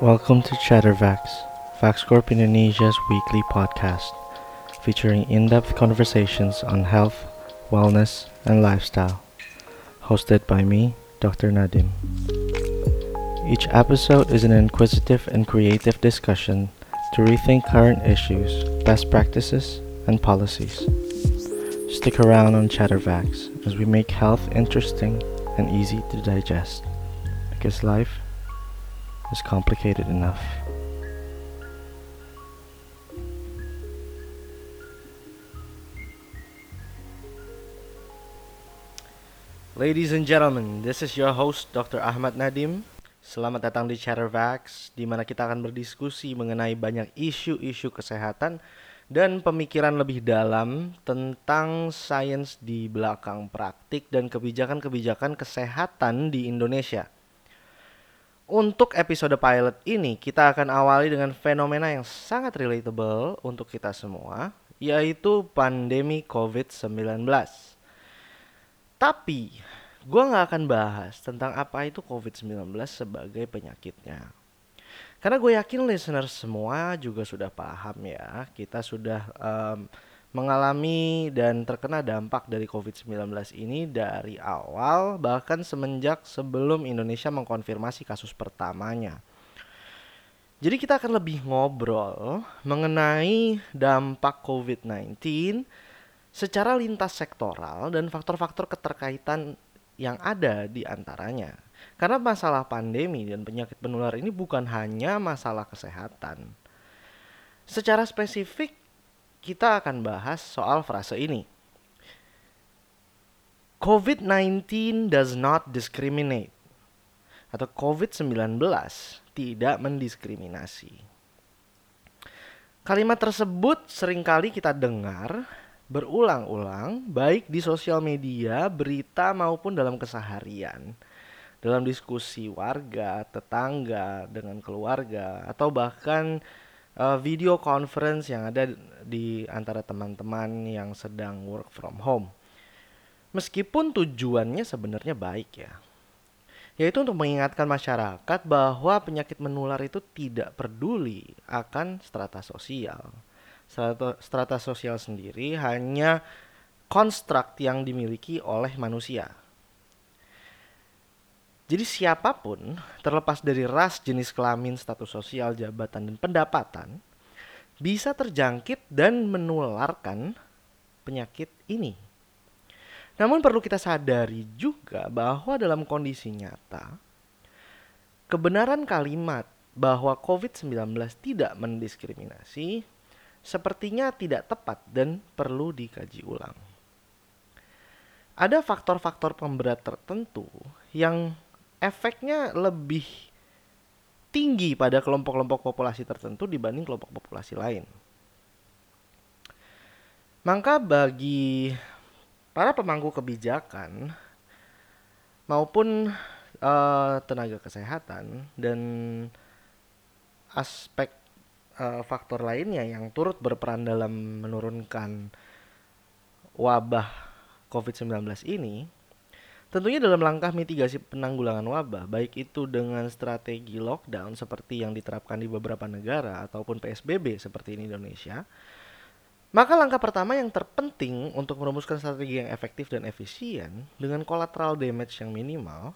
Welcome to Chattervax, Vax Corp Indonesia's weekly podcast, featuring in depth conversations on health, wellness, and lifestyle. Hosted by me, Dr. Nadim. Each episode is an inquisitive and creative discussion to rethink current issues, best practices, and policies. Stick around on Chattervax as we make health interesting and easy to digest. Because life is complicated enough. Ladies and gentlemen, this is your host Dr. Ahmad Nadim. Selamat datang di Chattervax, di mana kita akan berdiskusi mengenai banyak isu-isu kesehatan dan pemikiran lebih dalam tentang sains di belakang praktik dan kebijakan-kebijakan kesehatan di Indonesia. Untuk episode pilot ini, kita akan awali dengan fenomena yang sangat relatable untuk kita semua, yaitu pandemi COVID-19. Tapi, gue nggak akan bahas tentang apa itu COVID-19 sebagai penyakitnya. Karena gue yakin listener semua juga sudah paham ya, kita sudah um, mengalami dan terkena dampak dari COVID-19 ini dari awal bahkan semenjak sebelum Indonesia mengkonfirmasi kasus pertamanya. Jadi kita akan lebih ngobrol mengenai dampak COVID-19 secara lintas sektoral dan faktor-faktor keterkaitan yang ada di antaranya. Karena masalah pandemi dan penyakit penular ini bukan hanya masalah kesehatan. Secara spesifik kita akan bahas soal frase ini. COVID-19 does not discriminate. Atau COVID-19 tidak mendiskriminasi. Kalimat tersebut sering kali kita dengar berulang-ulang baik di sosial media, berita maupun dalam keseharian. Dalam diskusi warga, tetangga, dengan keluarga, atau bahkan uh, video conference yang ada di antara teman-teman yang sedang work from home. Meskipun tujuannya sebenarnya baik ya. Yaitu untuk mengingatkan masyarakat bahwa penyakit menular itu tidak peduli akan strata sosial. Strata, strata sosial sendiri hanya konstruk yang dimiliki oleh manusia jadi siapa pun, terlepas dari ras, jenis kelamin, status sosial, jabatan, dan pendapatan, bisa terjangkit dan menularkan penyakit ini. Namun perlu kita sadari juga bahwa dalam kondisi nyata, kebenaran kalimat bahwa COVID-19 tidak mendiskriminasi sepertinya tidak tepat dan perlu dikaji ulang. Ada faktor-faktor pemberat tertentu yang efeknya lebih tinggi pada kelompok-kelompok populasi tertentu dibanding kelompok populasi lain. Maka bagi para pemangku kebijakan maupun uh, tenaga kesehatan dan aspek uh, faktor lainnya yang turut berperan dalam menurunkan wabah COVID-19 ini Tentunya dalam langkah mitigasi penanggulangan wabah, baik itu dengan strategi lockdown seperti yang diterapkan di beberapa negara ataupun PSBB seperti di Indonesia, maka langkah pertama yang terpenting untuk merumuskan strategi yang efektif dan efisien dengan collateral damage yang minimal,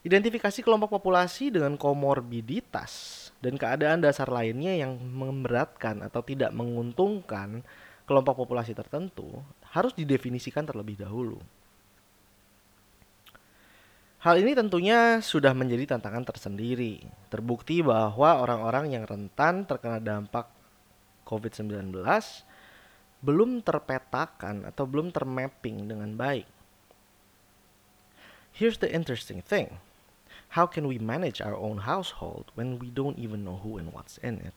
identifikasi kelompok populasi dengan komorbiditas dan keadaan dasar lainnya yang memberatkan atau tidak menguntungkan kelompok populasi tertentu harus didefinisikan terlebih dahulu. Hal ini tentunya sudah menjadi tantangan tersendiri. Terbukti bahwa orang-orang yang rentan terkena dampak COVID-19 belum terpetakan atau belum termapping dengan baik. Here's the interesting thing. How can we manage our own household when we don't even know who and what's in it?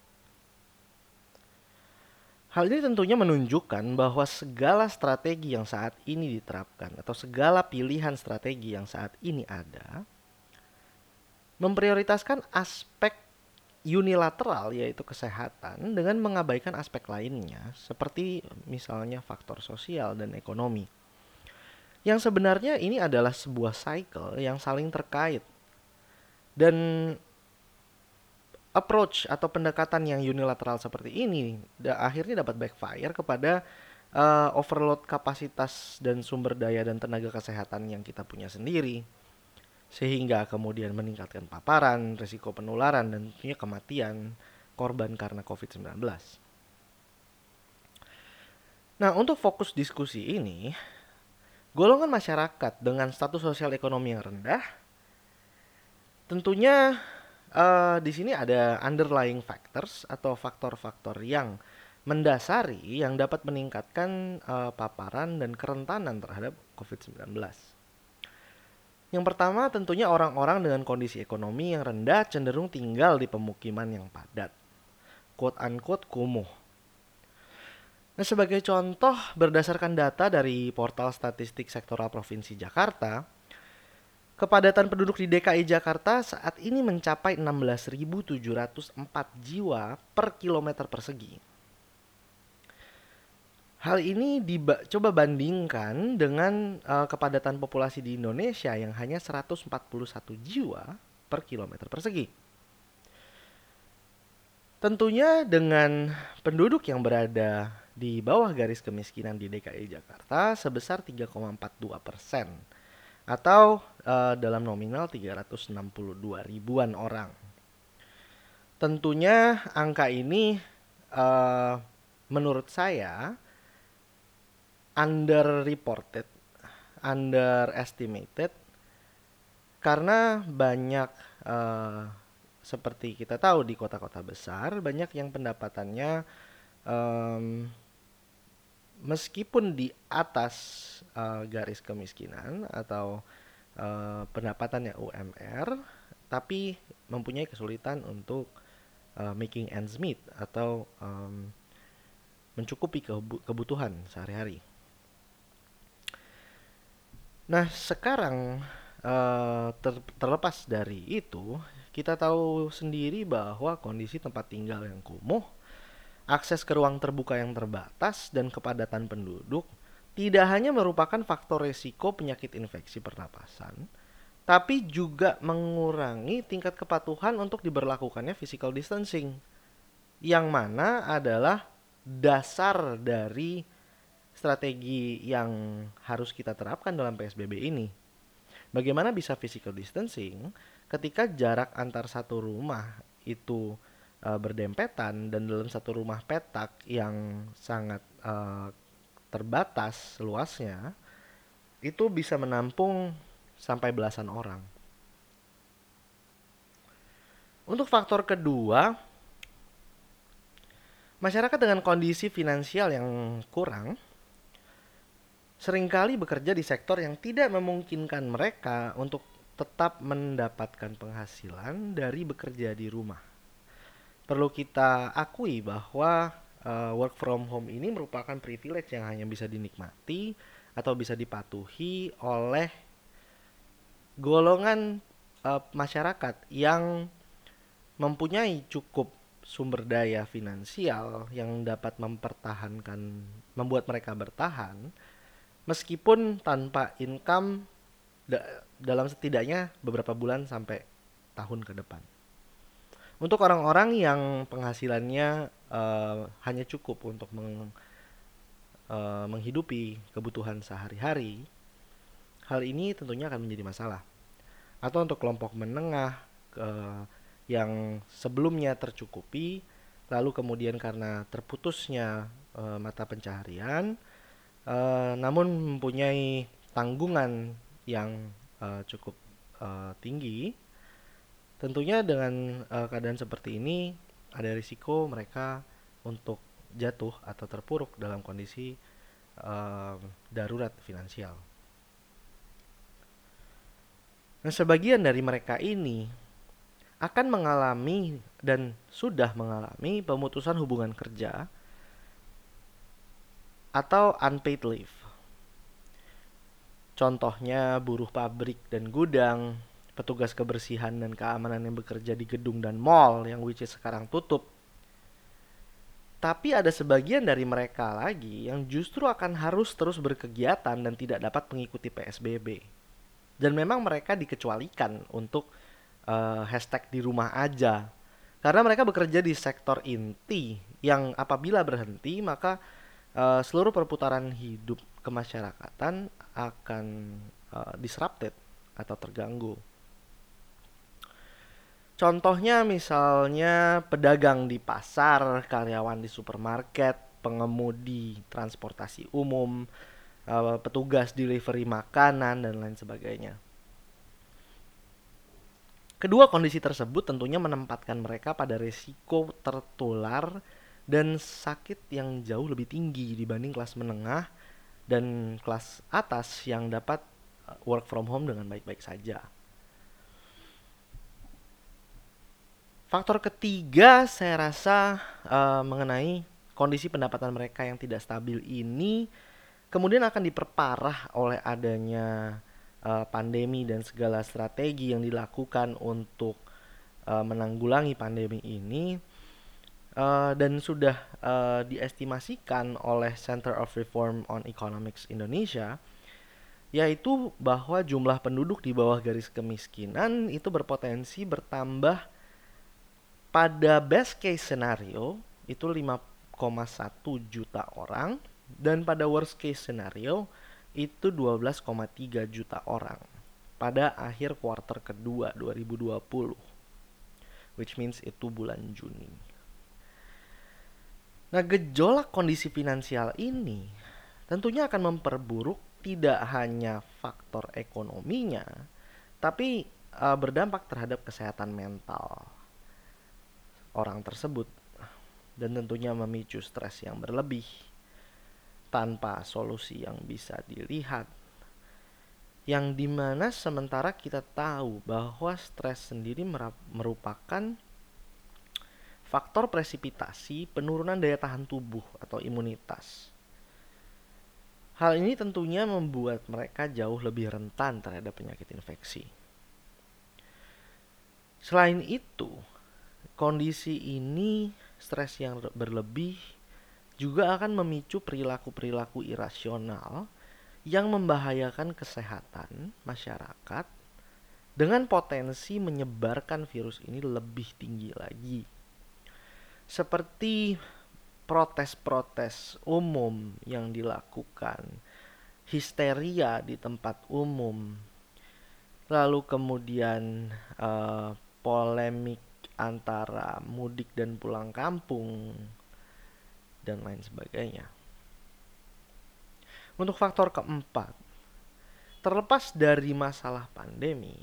Hal ini tentunya menunjukkan bahwa segala strategi yang saat ini diterapkan atau segala pilihan strategi yang saat ini ada memprioritaskan aspek unilateral yaitu kesehatan dengan mengabaikan aspek lainnya seperti misalnya faktor sosial dan ekonomi. Yang sebenarnya ini adalah sebuah cycle yang saling terkait. Dan approach atau pendekatan yang unilateral seperti ini da akhirnya dapat backfire kepada uh, overload kapasitas dan sumber daya dan tenaga kesehatan yang kita punya sendiri sehingga kemudian meningkatkan paparan, risiko penularan dan tentunya kematian korban karena COVID-19. Nah, untuk fokus diskusi ini, golongan masyarakat dengan status sosial ekonomi yang rendah tentunya uh, di sini ada underlying factors atau faktor-faktor yang mendasari yang dapat meningkatkan uh, paparan dan kerentanan terhadap COVID-19. Yang pertama tentunya orang-orang dengan kondisi ekonomi yang rendah cenderung tinggal di pemukiman yang padat. Quote unquote kumuh Nah, sebagai contoh, berdasarkan data dari portal statistik sektoral Provinsi Jakarta, kepadatan penduduk di DKI Jakarta saat ini mencapai 16.704 jiwa per kilometer persegi. Hal ini coba bandingkan dengan uh, kepadatan populasi di Indonesia yang hanya 141 jiwa per kilometer persegi. Tentunya dengan penduduk yang berada di bawah garis kemiskinan di DKI Jakarta sebesar 3,42 persen atau uh, dalam nominal 362 ribuan orang. Tentunya angka ini uh, menurut saya underreported, underestimated karena banyak uh, seperti kita tahu di kota-kota besar banyak yang pendapatannya um, meskipun di atas uh, garis kemiskinan atau uh, pendapatannya UMR, tapi mempunyai kesulitan untuk uh, making ends meet atau um, mencukupi kebutuhan sehari-hari. Nah, sekarang uh, ter terlepas dari itu, kita tahu sendiri bahwa kondisi tempat tinggal yang kumuh akses ke ruang terbuka yang terbatas dan kepadatan penduduk tidak hanya merupakan faktor resiko penyakit infeksi pernapasan, tapi juga mengurangi tingkat kepatuhan untuk diberlakukannya physical distancing, yang mana adalah dasar dari strategi yang harus kita terapkan dalam PSBB ini. Bagaimana bisa physical distancing ketika jarak antar satu rumah itu uh, berdempetan dan dalam satu rumah petak yang sangat uh, terbatas luasnya itu bisa menampung sampai belasan orang. Untuk faktor kedua, masyarakat dengan kondisi finansial yang kurang sering kali bekerja di sektor yang tidak memungkinkan mereka untuk tetap mendapatkan penghasilan dari bekerja di rumah perlu kita akui bahwa uh, work from home ini merupakan privilege yang hanya bisa dinikmati atau bisa dipatuhi oleh golongan uh, masyarakat yang mempunyai cukup sumber daya finansial yang dapat mempertahankan membuat mereka bertahan meskipun tanpa income da dalam setidaknya beberapa bulan sampai tahun ke depan. Untuk orang-orang yang penghasilannya uh, hanya cukup untuk meng, uh, menghidupi kebutuhan sehari-hari, hal ini tentunya akan menjadi masalah. Atau untuk kelompok menengah uh, yang sebelumnya tercukupi, lalu kemudian karena terputusnya uh, mata pencaharian, uh, namun mempunyai tanggungan yang uh, cukup uh, tinggi Tentunya dengan uh, keadaan seperti ini ada risiko mereka untuk jatuh atau terpuruk dalam kondisi uh, darurat finansial. Nah, sebagian dari mereka ini akan mengalami dan sudah mengalami pemutusan hubungan kerja atau unpaid leave. Contohnya buruh pabrik dan gudang petugas kebersihan dan keamanan yang bekerja di gedung dan mall yang which is sekarang tutup. Tapi ada sebagian dari mereka lagi yang justru akan harus terus berkegiatan dan tidak dapat mengikuti PSBB. Dan memang mereka dikecualikan untuk uh, hashtag di rumah aja. Karena mereka bekerja di sektor inti yang apabila berhenti maka uh, seluruh perputaran hidup kemasyarakatan akan uh, disrupted atau terganggu. Contohnya misalnya pedagang di pasar, karyawan di supermarket, pengemudi transportasi umum, uh, petugas delivery makanan dan lain sebagainya. Kedua kondisi tersebut tentunya menempatkan mereka pada risiko tertular dan sakit yang jauh lebih tinggi dibanding kelas menengah dan kelas atas yang dapat uh, work from home dengan baik-baik saja. Faktor ketiga saya rasa uh, mengenai kondisi pendapatan mereka yang tidak stabil ini kemudian akan diperparah oleh adanya uh, pandemi dan segala strategi yang dilakukan untuk uh, menanggulangi pandemi ini uh, dan sudah uh, diestimasikan oleh Center of Reform on Economics Indonesia yaitu bahwa jumlah penduduk di bawah garis kemiskinan itu berpotensi bertambah pada best case scenario itu 5,1 juta orang dan pada worst case scenario itu 12,3 juta orang pada akhir kuarter kedua 2020 which means itu bulan Juni. Nah, gejolak kondisi finansial ini tentunya akan memperburuk tidak hanya faktor ekonominya, tapi uh, berdampak terhadap kesehatan mental orang tersebut dan tentunya memicu stres yang berlebih tanpa solusi yang bisa dilihat. Yang di mana sementara kita tahu bahwa stres sendiri merupakan faktor presipitasi penurunan daya tahan tubuh atau imunitas. Hal ini tentunya membuat mereka jauh lebih rentan terhadap penyakit infeksi. Selain itu, kondisi ini stres yang berlebih juga akan memicu perilaku-perilaku irasional yang membahayakan kesehatan masyarakat dengan potensi menyebarkan virus ini lebih tinggi lagi. Seperti protes-protes umum yang dilakukan, histeria di tempat umum, lalu kemudian uh, polemik antara mudik dan pulang kampung, dan lain sebagainya. Untuk faktor keempat, terlepas dari masalah pandemi,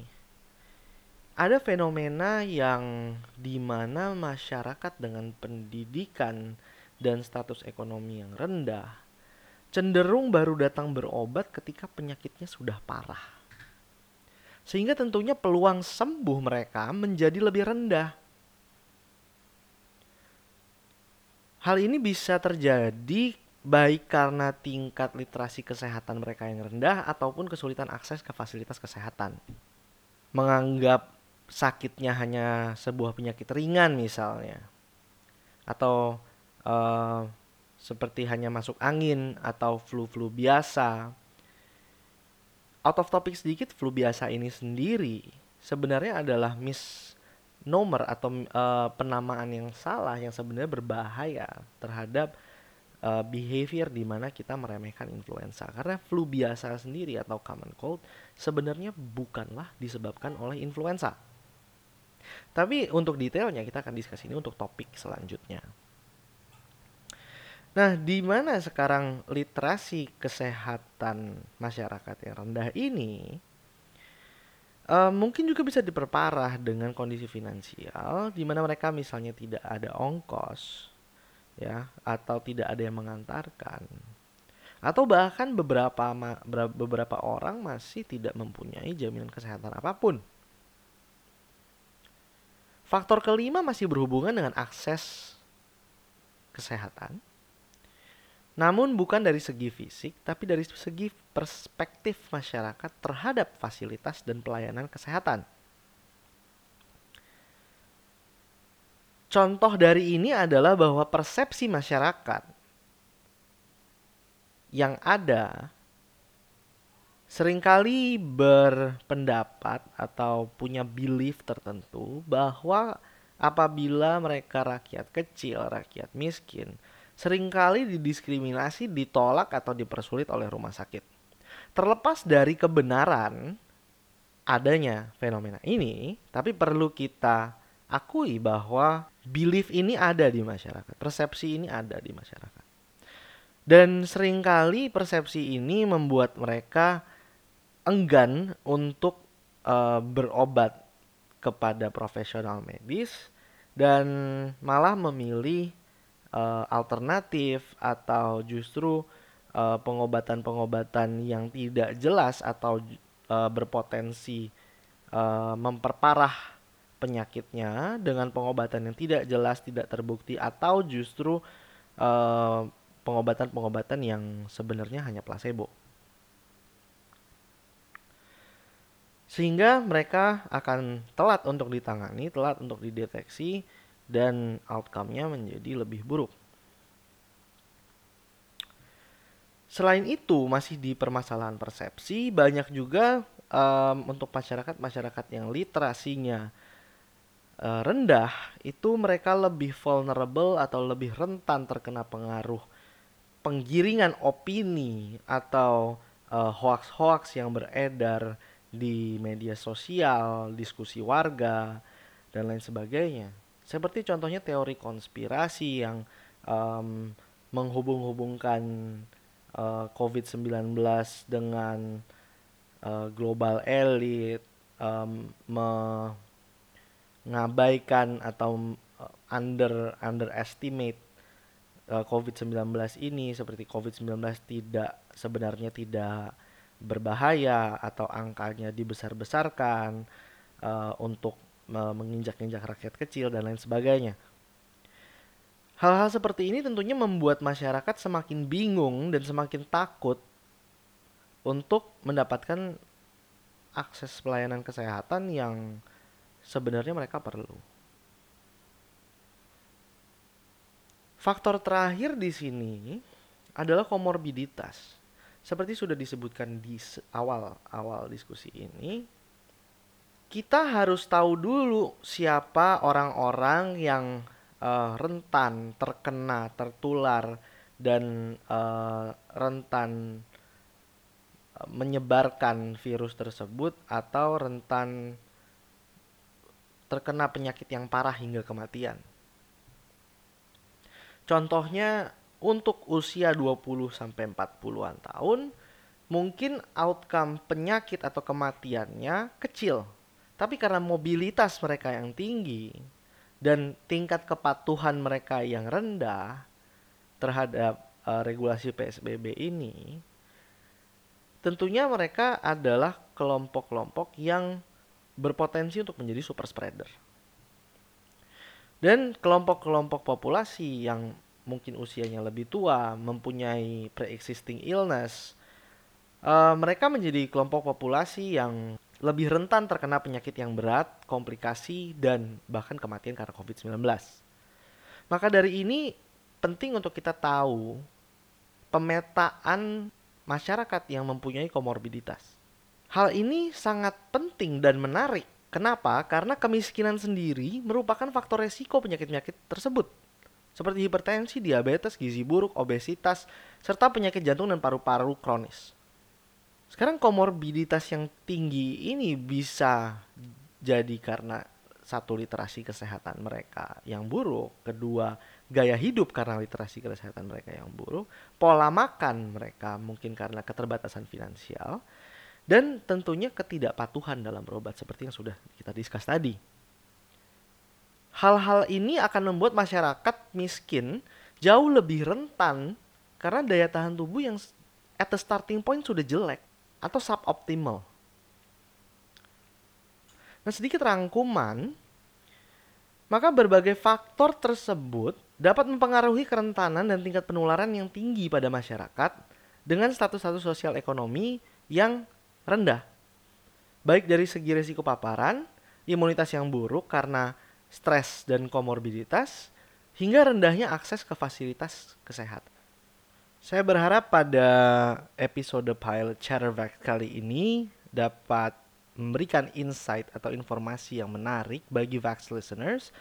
ada fenomena yang di mana masyarakat dengan pendidikan dan status ekonomi yang rendah cenderung baru datang berobat ketika penyakitnya sudah parah. Sehingga tentunya peluang sembuh mereka menjadi lebih rendah. Hal ini bisa terjadi baik karena tingkat literasi kesehatan mereka yang rendah ataupun kesulitan akses ke fasilitas kesehatan. Menganggap sakitnya hanya sebuah penyakit ringan misalnya atau uh, seperti hanya masuk angin atau flu-flu biasa out of topic sedikit flu biasa ini sendiri sebenarnya adalah miss nomor atau uh, penamaan yang salah yang sebenarnya berbahaya terhadap uh, behavior di mana kita meremehkan influenza karena flu biasa sendiri atau common cold sebenarnya bukanlah disebabkan oleh influenza tapi untuk detailnya kita akan diskusi ini untuk topik selanjutnya. Nah, di mana sekarang literasi kesehatan masyarakat yang rendah ini uh, mungkin juga bisa diperparah dengan kondisi finansial di mana mereka misalnya tidak ada ongkos ya atau tidak ada yang mengantarkan atau bahkan beberapa beberapa orang masih tidak mempunyai jaminan kesehatan apa pun Faktor kelima masih berhubungan dengan akses kesehatan. Namun bukan dari segi fisik, tapi dari segi perspektif masyarakat terhadap fasilitas dan pelayanan kesehatan. Contoh dari ini adalah bahwa persepsi masyarakat yang ada sering kali berpendapat atau punya belief tertentu bahwa apabila mereka rakyat kecil, rakyat miskin, sering kali didiskriminasi, ditolak atau dipersulit oleh rumah sakit. Terlepas dari kebenaran adanya fenomena ini, tapi perlu kita akui bahwa belief ini ada di masyarakat, persepsi ini ada di masyarakat. Dan sering kali persepsi ini membuat mereka enggan untuk uh, berobat kepada profesional medis dan malah memilih uh, alternatif atau justru pengobatan pengobatan-pengobatan yang tidak jelas atau uh, berpotensi uh, memperparah penyakitnya dengan pengobatan yang tidak jelas, tidak terbukti atau justru uh, pengobatan-pengobatan yang sebenarnya hanya placebo. Sehingga mereka akan telat untuk ditangani, telat untuk dideteksi, dan outcome-nya menjadi lebih buruk. Selain itu, masih di permasalahan persepsi, banyak juga um, untuk masyarakat-masyarakat yang literasinya uh, rendah, itu mereka lebih vulnerable atau lebih rentan terkena pengaruh penggiringan opini atau uh, hoax-hoax yang beredar di media sosial, diskusi warga, dan lain sebagainya. Seperti contohnya teori konspirasi yang um, menghubung-hubungkan uh, eh, COVID-19 dengan uh, global elite, um, mengabaikan atau uh, under underestimate uh, COVID-19 ini seperti COVID-19 tidak sebenarnya tidak berbahaya atau angkanya dibesar-besarkan uh, untuk uh, menginjak-injak rakyat kecil dan lain sebagainya. Hal-hal seperti ini tentunya membuat masyarakat semakin bingung dan semakin takut untuk mendapatkan akses pelayanan kesehatan yang sebenarnya mereka perlu. Faktor terakhir di sini adalah komorbiditas. Seperti sudah disebutkan di awal-awal diskusi ini, kita harus tahu dulu siapa orang-orang yang uh, rentan terkena, tertular dan uh, rentan uh, menyebarkan virus tersebut atau rentan terkena penyakit yang parah hingga kematian. Contohnya untuk usia 20 sampai 40-an tahun mungkin outcome penyakit atau kematiannya kecil. Tapi karena mobilitas mereka yang tinggi, dan tingkat kepatuhan mereka yang rendah terhadap uh, regulasi PSBB ini tentunya mereka adalah kelompok-kelompok yang berpotensi untuk menjadi super spreader. Dan kelompok-kelompok populasi yang mungkin usianya lebih tua, mempunyai pre-existing illness, uh, mereka menjadi kelompok populasi yang lebih rentan terkena penyakit yang berat, komplikasi, dan bahkan kematian karena COVID-19. Maka dari ini penting untuk kita tahu pemetaan masyarakat yang mempunyai komorbiditas. Hal ini sangat penting dan menarik. Kenapa? Karena kemiskinan sendiri merupakan faktor resiko penyakit-penyakit tersebut. Seperti hipertensi, diabetes, gizi buruk, obesitas, serta penyakit jantung dan paru-paru kronis. Sekarang komorbiditas yang tinggi ini bisa jadi karena satu literasi kesehatan mereka yang buruk, kedua gaya hidup karena literasi kesehatan mereka yang buruk, pola makan mereka mungkin karena keterbatasan finansial, dan tentunya ketidakpatuhan dalam berobat seperti yang sudah kita diskus tadi. Hal-hal ini akan membuat masyarakat miskin jauh lebih rentan karena daya tahan tubuh yang at the starting point sudah jelek atau suboptimal. Nah, sedikit rangkuman, maka berbagai faktor tersebut dapat mempengaruhi kerentanan dan tingkat penularan yang tinggi pada masyarakat dengan status-status sosial ekonomi yang rendah. Baik dari segi risiko paparan, imunitas yang buruk karena stres dan komorbiditas, hingga rendahnya akses ke fasilitas kesehatan. Saya berharap pada episode pilot Chatterback kali ini dapat memberikan insight atau informasi yang menarik bagi Vax listeners.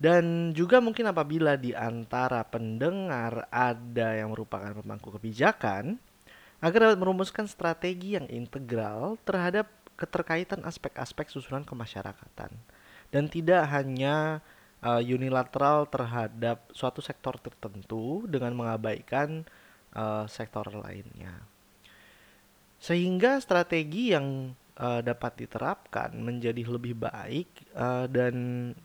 Dan juga mungkin apabila di antara pendengar ada yang merupakan pemangku kebijakan, agar dapat merumuskan strategi yang integral terhadap keterkaitan aspek-aspek susunan kemasyarakatan. Dan tidak hanya uh, unilateral terhadap suatu sektor tertentu dengan mengabaikan uh, sektor lainnya. Sehingga strategi yang uh, dapat diterapkan menjadi lebih baik uh, dan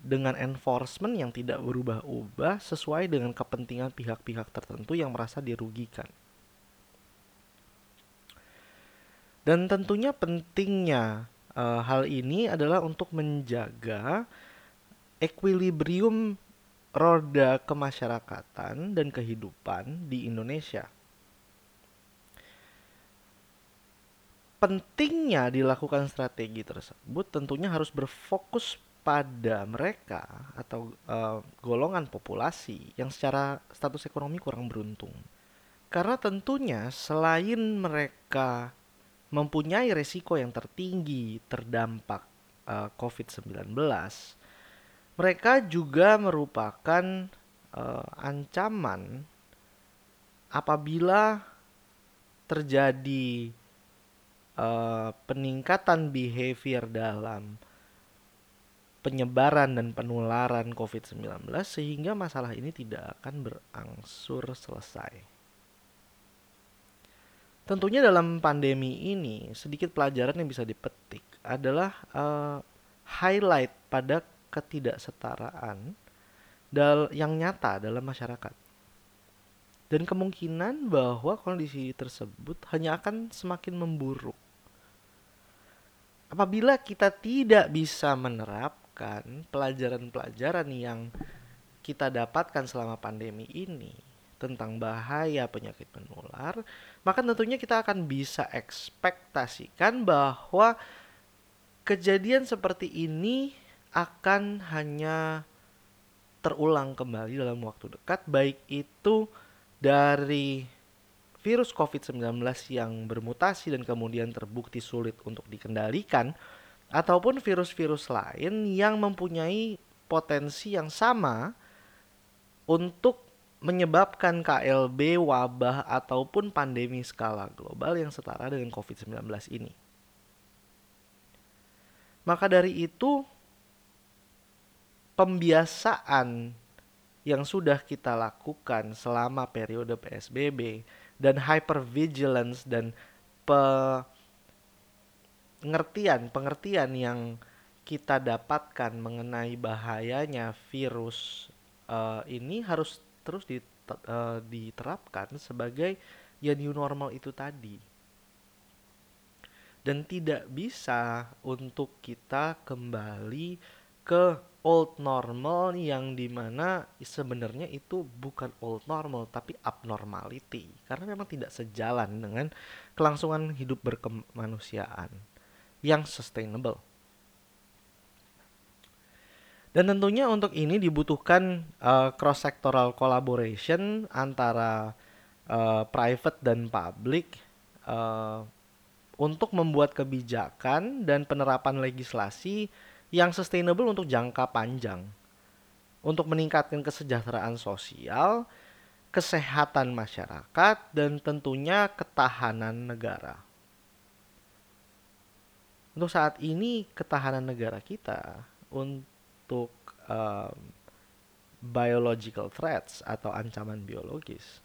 dengan enforcement yang tidak berubah-ubah sesuai dengan kepentingan pihak-pihak tertentu yang merasa dirugikan. Dan tentunya pentingnya uh, hal ini adalah untuk menjaga equilibrium roda kemasyarakatan dan kehidupan di Indonesia. pentingnya dilakukan strategi tersebut tentunya harus berfokus pada mereka atau uh, golongan populasi yang secara status ekonomi kurang beruntung. Karena tentunya selain mereka mempunyai resiko yang tertinggi terdampak uh, eh, COVID-19, mereka juga merupakan uh, ancaman apabila terjadi uh, peningkatan behavior dalam penyebaran dan penularan COVID-19 sehingga masalah ini tidak akan berangsur selesai. Tentunya dalam pandemi ini sedikit pelajaran yang bisa dipetik adalah uh, highlight pada ketidaksetaraan dal yang nyata dalam masyarakat. Dan kemungkinan bahwa kondisi tersebut hanya akan semakin memburuk apabila kita tidak bisa menerapkan pelajaran-pelajaran yang kita dapatkan selama pandemi ini tentang bahaya penyakit menular, maka tentunya kita akan bisa ekspektasikan bahwa kejadian seperti ini akan hanya terulang kembali dalam waktu dekat, baik itu dari virus COVID-19 yang bermutasi dan kemudian terbukti sulit untuk dikendalikan, ataupun virus-virus lain yang mempunyai potensi yang sama untuk menyebabkan KLB, wabah, ataupun pandemi skala global yang setara dengan COVID-19 ini. Maka dari itu, pembiasaan yang sudah kita lakukan selama periode PSBB dan hypervigilance dan pengertian pengertian yang kita dapatkan mengenai bahayanya virus uh, ini harus terus uh, diterapkan sebagai ya new normal itu tadi. Dan tidak bisa untuk kita kembali ke old normal yang di mana sebenarnya itu bukan old normal tapi abnormality karena memang tidak sejalan dengan kelangsungan hidup berkemanusiaan yang sustainable. Dan tentunya untuk ini dibutuhkan uh, eh, cross sectoral collaboration antara uh, private dan public uh, untuk membuat kebijakan dan penerapan legislasi yang sustainable untuk jangka panjang. Untuk meningkatkan kesejahteraan sosial, kesehatan masyarakat, dan tentunya ketahanan negara. Untuk saat ini, ketahanan negara kita untuk um, biological threats atau ancaman biologis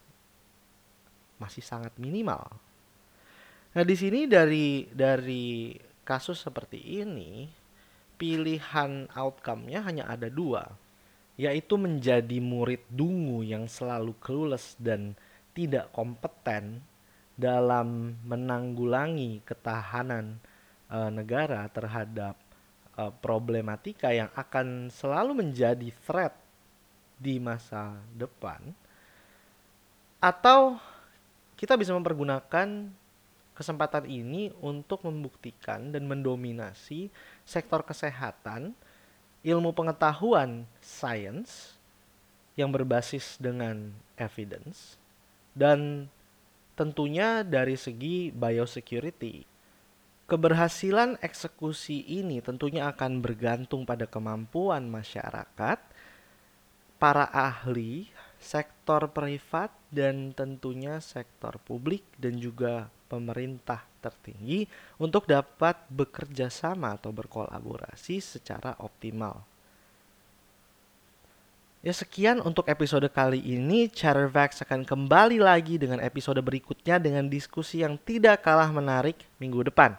masih sangat minimal. Nah, di sini dari dari kasus seperti ini pilihan outcome-nya hanya ada dua, yaitu menjadi murid dungu yang selalu clueless dan tidak kompeten dalam menanggulangi ketahanan e, negara terhadap e, problematika yang akan selalu menjadi threat di masa depan. Atau kita bisa mempergunakan kesempatan ini untuk membuktikan dan mendominasi sektor kesehatan, ilmu pengetahuan sains yang berbasis dengan evidence dan tentunya dari segi biosecurity. Keberhasilan eksekusi ini tentunya akan bergantung pada kemampuan masyarakat para ahli, sektor privat, dan tentunya sektor publik dan juga pemerintah tertinggi untuk dapat bekerja sama atau berkolaborasi secara optimal. Ya sekian untuk episode kali ini. Chattervax akan kembali lagi dengan episode berikutnya dengan diskusi yang tidak kalah menarik minggu depan.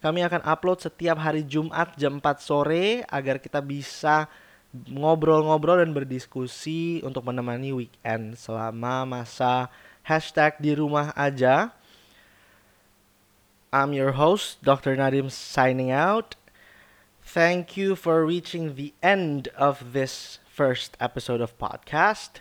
Kami akan upload setiap hari Jumat jam 4 sore agar kita bisa ngobrol-ngobrol dan berdiskusi untuk menemani weekend selama masa hashtag di rumah aja. I'm your host, Dr. Nadim signing out. Thank you for reaching the end of this first episode of podcast.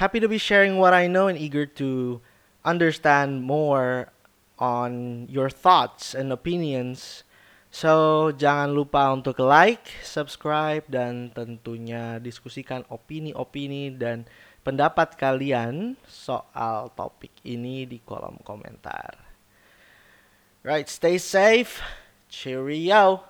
Happy to be sharing what I know and eager to understand more on your thoughts and opinions. So, jangan lupa untuk like, subscribe, dan tentunya diskusikan opini-opini dan pendapat kalian soal topik ini di kolom komentar. Right, stay safe. Cheerio.